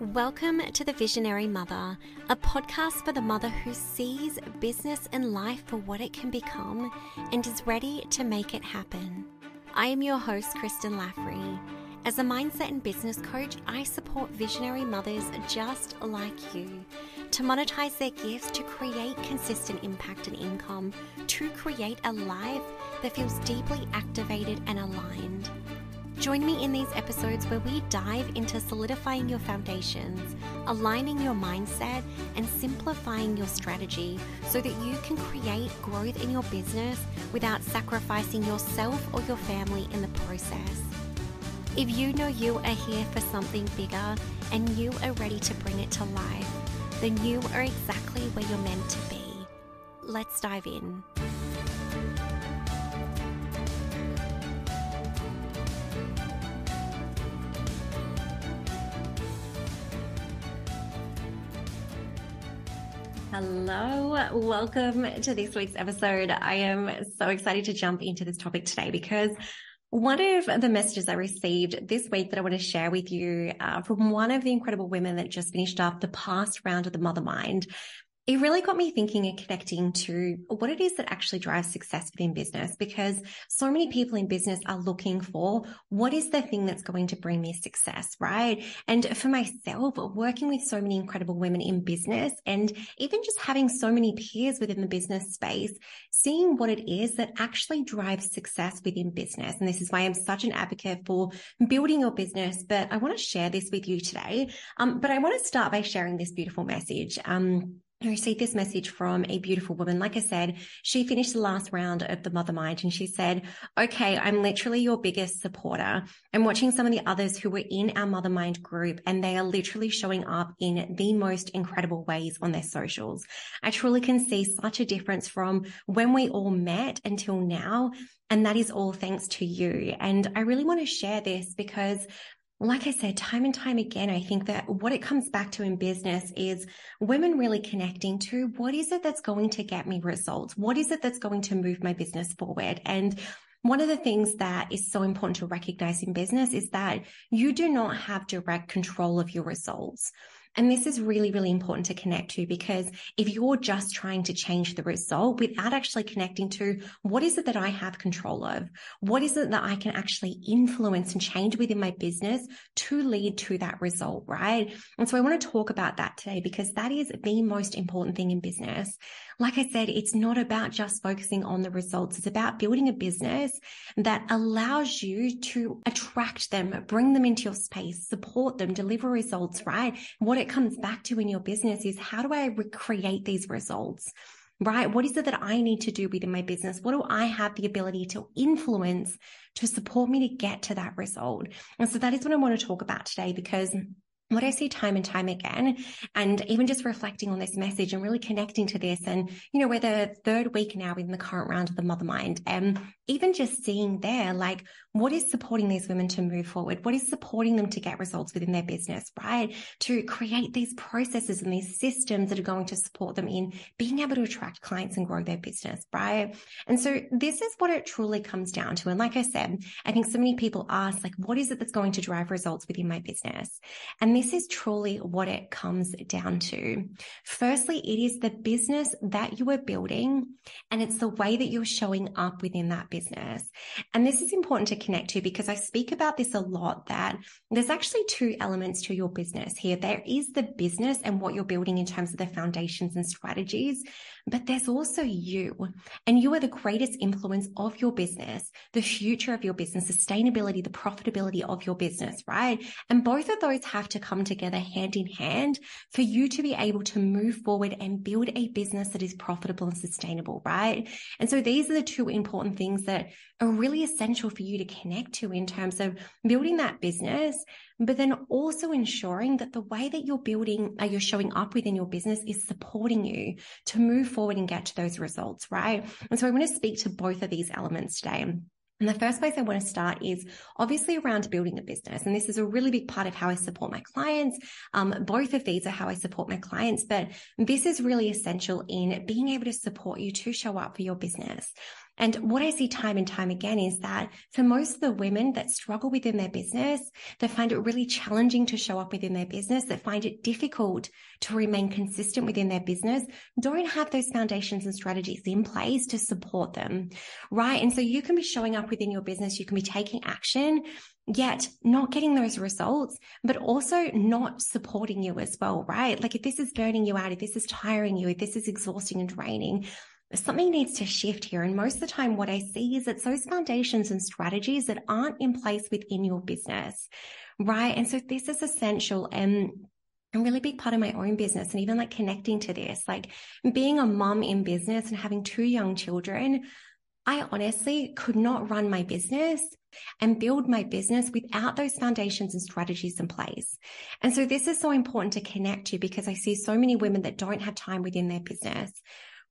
Welcome to The Visionary Mother, a podcast for the mother who sees business and life for what it can become and is ready to make it happen. I am your host, Kristen Laffrey. As a mindset and business coach, I support visionary mothers just like you to monetize their gifts to create consistent impact and income, to create a life that feels deeply activated and aligned. Join me in these episodes where we dive into solidifying your foundations, aligning your mindset, and simplifying your strategy so that you can create growth in your business without sacrificing yourself or your family in the process. If you know you are here for something bigger and you are ready to bring it to life, then you are exactly where you're meant to be. Let's dive in. Hello, welcome to this week's episode. I am so excited to jump into this topic today because one of the messages I received this week that I want to share with you uh, from one of the incredible women that just finished up the past round of the Mother Mind it really got me thinking and connecting to what it is that actually drives success within business because so many people in business are looking for what is the thing that's going to bring me success, right? And for myself, working with so many incredible women in business and even just having so many peers within the business space, seeing what it is that actually drives success within business. And this is why I'm such an advocate for building your business. But I want to share this with you today. Um, but I want to start by sharing this beautiful message. Um, I received this message from a beautiful woman. Like I said, she finished the last round of the Mother Mind and she said, okay, I'm literally your biggest supporter. I'm watching some of the others who were in our Mother Mind group and they are literally showing up in the most incredible ways on their socials. I truly can see such a difference from when we all met until now. And that is all thanks to you. And I really want to share this because like I said, time and time again, I think that what it comes back to in business is women really connecting to what is it that's going to get me results? What is it that's going to move my business forward? And one of the things that is so important to recognize in business is that you do not have direct control of your results. And this is really, really important to connect to because if you're just trying to change the result without actually connecting to what is it that I have control of? What is it that I can actually influence and change within my business to lead to that result, right? And so I want to talk about that today because that is the most important thing in business. Like I said, it's not about just focusing on the results. It's about building a business that allows you to attract them, bring them into your space, support them, deliver results, right? What it comes back to in your business is how do I recreate these results? right? What is it that I need to do within my business? What do I have the ability to influence to support me to get to that result? And so that is what I want to talk about today because what I see time and time again, and even just reflecting on this message and really connecting to this, and you know, we're the third week now in the current round of the Mother Mind, and even just seeing there, like what is supporting these women to move forward? What is supporting them to get results within their business, right? To create these processes and these systems that are going to support them in being able to attract clients and grow their business, right? And so this is what it truly comes down to. And like I said, I think so many people ask, like, what is it that's going to drive results within my business? And this is truly what it comes down to. Firstly, it is the business that you are building and it's the way that you're showing up within that business. And this is important to connect to because I speak about this a lot that there's actually two elements to your business here. There is the business and what you're building in terms of the foundations and strategies, but there's also you and you are the greatest influence of your business, the future of your business, sustainability, the profitability of your business, right? And both of those have to come together hand in hand for you to be able to move forward and build a business that is profitable and sustainable, right? And so these are the two important things that are really essential for you to connect to in terms of building that business, but then also ensuring that the way that you're building, uh, you're showing up within your business is supporting you to move forward and get to those results, right? And so I want to speak to both of these elements today. And the first place I want to start is obviously around building a business. And this is a really big part of how I support my clients. Um, both of these are how I support my clients, but this is really essential in being able to support you to show up for your business. And what I see time and time again is that for most of the women that struggle within their business, that find it really challenging to show up within their business, that find it difficult to remain consistent within their business, don't have those foundations and strategies in place to support them. Right. And so you can be showing up within your business. You can be taking action, yet not getting those results, but also not supporting you as well, right? Like if this is burning you out, if this is tiring you, if this is exhausting and draining, something needs to shift here. And most of the time, what I see is it's those foundations and strategies that aren't in place within your business, right? And so this is essential. And a really big part of my own business and even like connecting to this, like being a mom in business and having two young children, I honestly could not run my business and build my business without those foundations and strategies in place. And so this is so important to connect to because I see so many women that don't have time within their business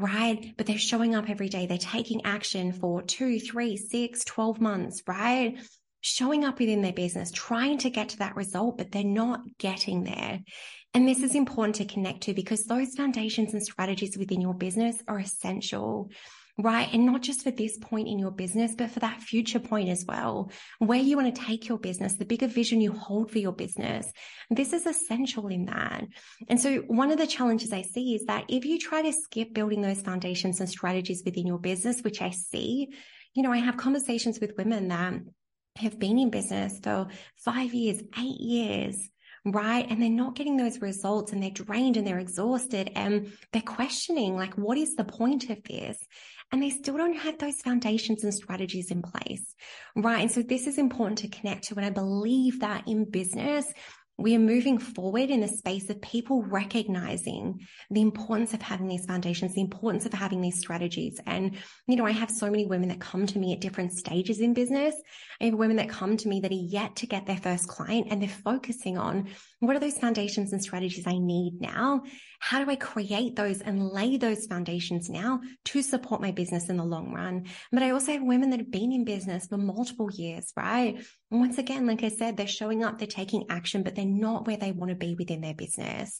right? But they're showing up every day. They're taking action for two, three, six, 12 months, right? Showing up within their business, trying to get to that result, but they're not getting there. And this is important to connect to because those foundations and strategies within your business are essential right? And not just for this point in your business, but for that future point as well, where you want to take your business, the bigger vision you hold for your business. This is essential in that. And so one of the challenges I see is that if you try to skip building those foundations and strategies within your business, which I see, you know, I have conversations with women that have been in business for five years, eight years, right? And they're not getting those results and they're drained and they're exhausted and they're questioning, like, what is the point of this? and they still don't have those foundations and strategies in place, right? And so this is important to connect to. And I believe that in business, we are moving forward in the space of people recognizing the importance of having these foundations, the importance of having these strategies. And, you know, I have so many women that come to me at different stages in business. I have women that come to me that are yet to get their first client and they're focusing on what are those foundations and strategies I need now? How do I create those and lay those foundations now to support my business in the long run? But I also have women that have been in business for multiple years, right? Once again, like I said, they're showing up, they're taking action, but they're not where they want to be within their business.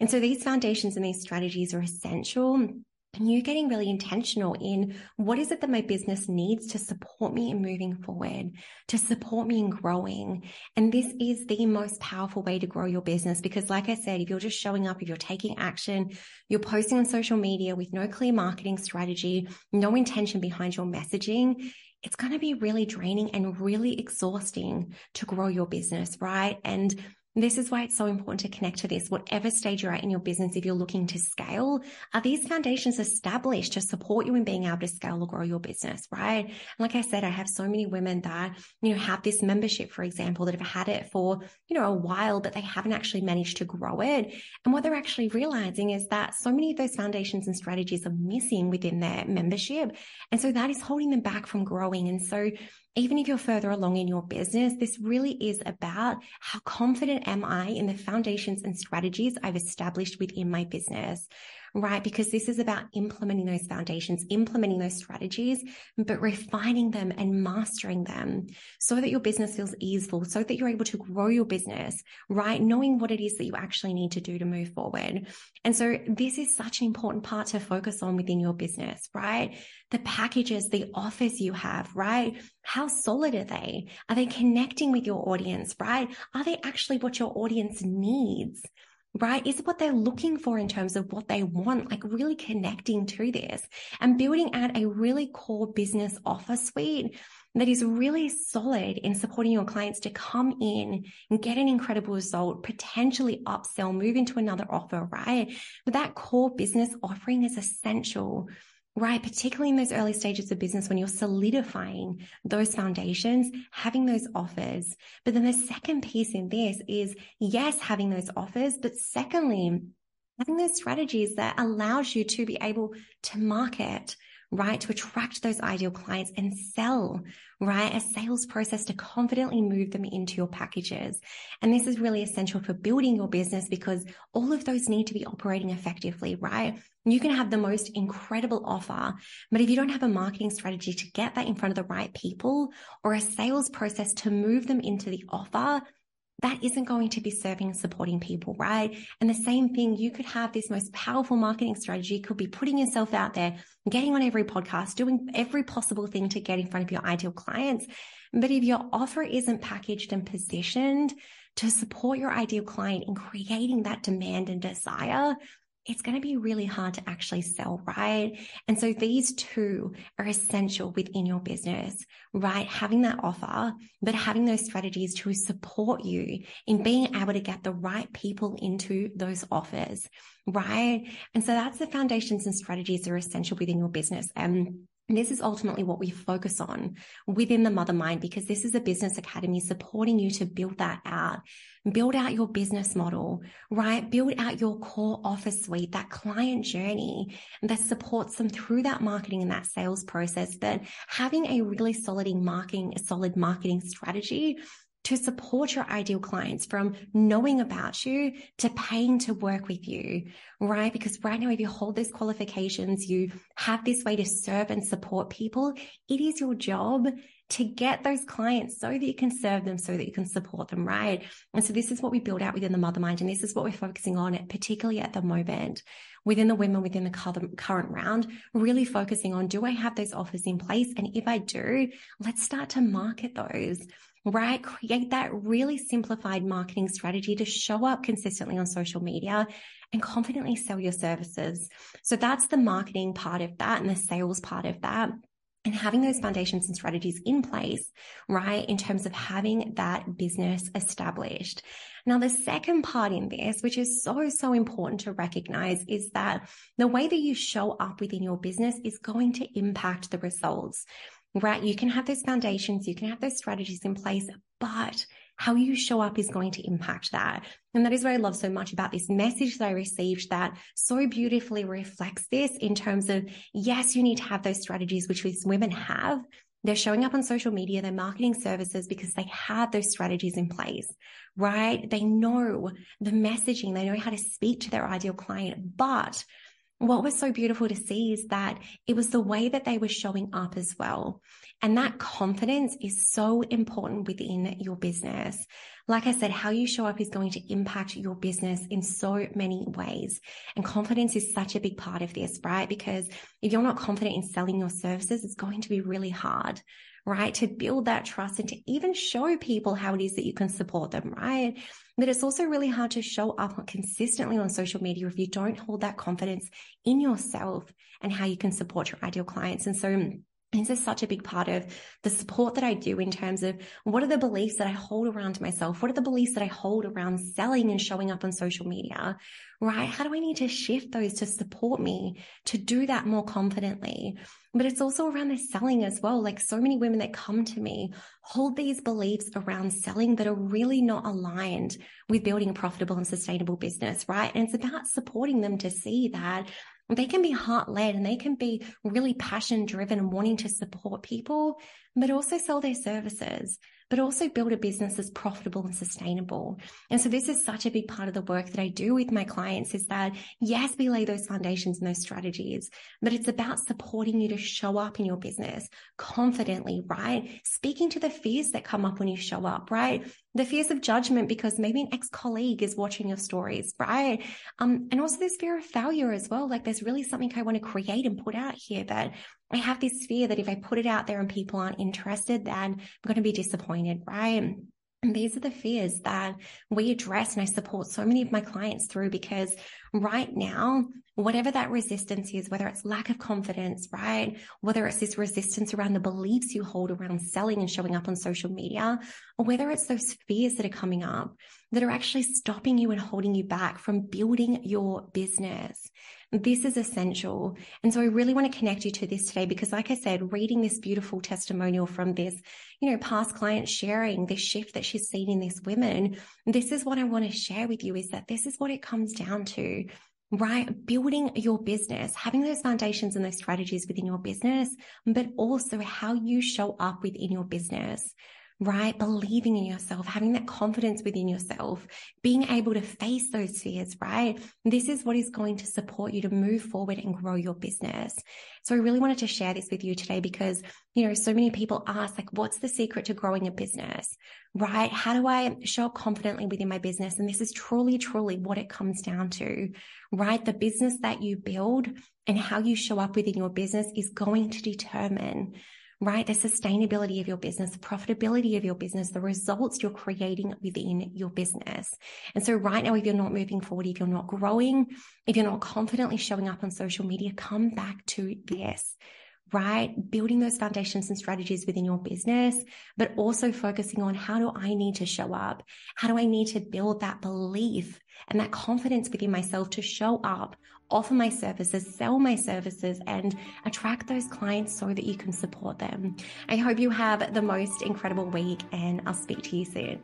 And so these foundations and these strategies are essential and you getting really intentional in what is it that my business needs to support me in moving forward, to support me in growing. And this is the most powerful way to grow your business because like I said, if you're just showing up, if you're taking action, you're posting on social media with no clear marketing strategy, no intention behind your messaging, it's going to be really draining and really exhausting to grow your business, right? And this is why it's so important to connect to this. Whatever stage you're at in your business, if you're looking to scale, are these foundations established to support you in being able to scale or grow your business, right? And like I said, I have so many women that, you know, have this membership, for example, that have had it for, you know, a while, but they haven't actually managed to grow it. And what they're actually realizing is that so many of those foundations and strategies are missing within their membership. And so that is holding them back from growing. And so even if you're further along in your business, this really is about how confident am I in the foundations and strategies I've established within my business right? Because this is about implementing those foundations, implementing those strategies, but refining them and mastering them so that your business feels easeful, so that you're able to grow your business, right? Knowing what it is that you actually need to do to move forward. And so this is such an important part to focus on within your business, right? The packages, the offers you have, right? How solid are they? Are they connecting with your audience, right? Are they actually what your audience needs? Right? Is it what they're looking for in terms of what they want, like really connecting to this and building out a really core business offer suite that is really solid in supporting your clients to come in and get an incredible result, potentially upsell, move into another offer, right? But that core business offering is essential right? Particularly in those early stages of business when you're solidifying those foundations, having those offers. But then the second piece in this is yes, having those offers, but secondly, having those strategies that allows you to be able to market right? To attract those ideal clients and sell, right? A sales process to confidently move them into your packages. And this is really essential for building your business because all of those need to be operating effectively, right? You can have the most incredible offer, but if you don't have a marketing strategy to get that in front of the right people or a sales process to move them into the offer, that isn't going to be serving and supporting people, right? And the same thing, you could have this most powerful marketing strategy, could be putting yourself out there, getting on every podcast, doing every possible thing to get in front of your ideal clients. But if your offer isn't packaged and positioned to support your ideal client in creating that demand and desire, it's going to be really hard to actually sell, right? And so these two are essential within your business, right? Having that offer, but having those strategies to support you in being able to get the right people into those offers, right? And so that's the foundations and strategies that are essential within your business. And this is ultimately what we focus on within the mother mind because this is a business academy supporting you to build that out build out your business model, right? Build out your core offer suite, that client journey that supports them through that marketing and that sales process. But having a really solid marketing, solid marketing strategy to support your ideal clients from knowing about you to paying to work with you, right? Because right now, if you hold those qualifications, you have this way to serve and support people, it is your job to get those clients so that you can serve them, so that you can support them, right? And so this is what we build out within the mother mind. And this is what we're focusing on, particularly at the moment within the women within the current round, really focusing on, do I have those offers in place? And if I do, let's start to market those right? Create that really simplified marketing strategy to show up consistently on social media and confidently sell your services. So that's the marketing part of that and the sales part of that and having those foundations and strategies in place, right? In terms of having that business established. Now, the second part in this, which is so, so important to recognize is that the way that you show up within your business is going to impact the results, right? You can have those foundations, you can have those strategies in place, but how you show up is going to impact that. And that is what I love so much about this message that I received that so beautifully reflects this in terms of, yes, you need to have those strategies, which these women have. They're showing up on social media, they're marketing services because they have those strategies in place, right? They know the messaging, they know how to speak to their ideal client, but what was so beautiful to see is that it was the way that they were showing up as well. And that confidence is so important within your business. Like I said, how you show up is going to impact your business in so many ways. And confidence is such a big part of this, right? Because if you're not confident in selling your services, it's going to be really hard right? To build that trust and to even show people how it is that you can support them, right? But it's also really hard to show up consistently on social media if you don't hold that confidence in yourself and how you can support your ideal clients. And so this is such a big part of the support that I do in terms of what are the beliefs that I hold around myself? What are the beliefs that I hold around selling and showing up on social media? Right? How do I need to shift those to support me to do that more confidently? But it's also around the selling as well. Like so many women that come to me hold these beliefs around selling that are really not aligned with building a profitable and sustainable business, right? And it's about supporting them to see that they can be heart led and they can be really passion driven and wanting to support people, but also sell their services but also build a business that's profitable and sustainable. And so this is such a big part of the work that I do with my clients is that yes, we lay those foundations and those strategies, but it's about supporting you to show up in your business confidently, right? Speaking to the fears that come up when you show up, right? The fears of judgment because maybe an ex-colleague is watching your stories, right? Um, and also this fear of failure as well. Like there's really something I want to create and put out here that I have this fear that if I put it out there and people aren't interested, then I'm going to be disappointed, right? And these are the fears that we address and I support so many of my clients through because right now, whatever that resistance is, whether it's lack of confidence, right? Whether it's this resistance around the beliefs you hold around selling and showing up on social media, or whether it's those fears that are coming up that are actually stopping you and holding you back from building your business. This is essential. And so I really want to connect you to this today because like I said, reading this beautiful testimonial from this, you know, past client sharing this shift that she's seen in these women, this is what I want to share with you is that this is what it comes down to right? Building your business, having those foundations and those strategies within your business, but also how you show up within your business, right? Believing in yourself, having that confidence within yourself, being able to face those fears, right? This is what is going to support you to move forward and grow your business. So I really wanted to share this with you today because, you know, so many people ask, like, what's the secret to growing a business, right? How do I show up confidently within my business? And this is truly, truly what it comes down to, right? The business that you build and how you show up within your business is going to determine right? The sustainability of your business, the profitability of your business, the results you're creating within your business. And so right now, if you're not moving forward, if you're not growing, if you're not confidently showing up on social media, come back to this right? Building those foundations and strategies within your business, but also focusing on how do I need to show up? How do I need to build that belief and that confidence within myself to show up offer my services, sell my services, and attract those clients so that you can support them. I hope you have the most incredible week, and I'll speak to you soon.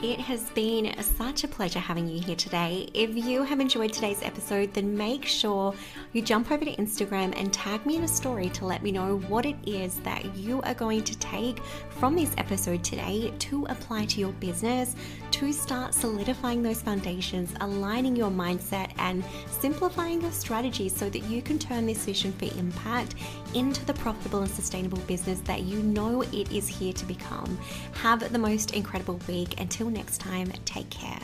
It has been such a pleasure having you here today. If you have enjoyed today's episode, then make sure you jump over to Instagram and tag me in a story to let me know what it is that you are going to take from this episode today to apply to your business to start solidifying those foundations, aligning your mindset, and simplifying your strategy so that you can turn this vision for impact into the profitable and sustainable business that you know it is here to become. Have the most incredible week. Until next time, take care.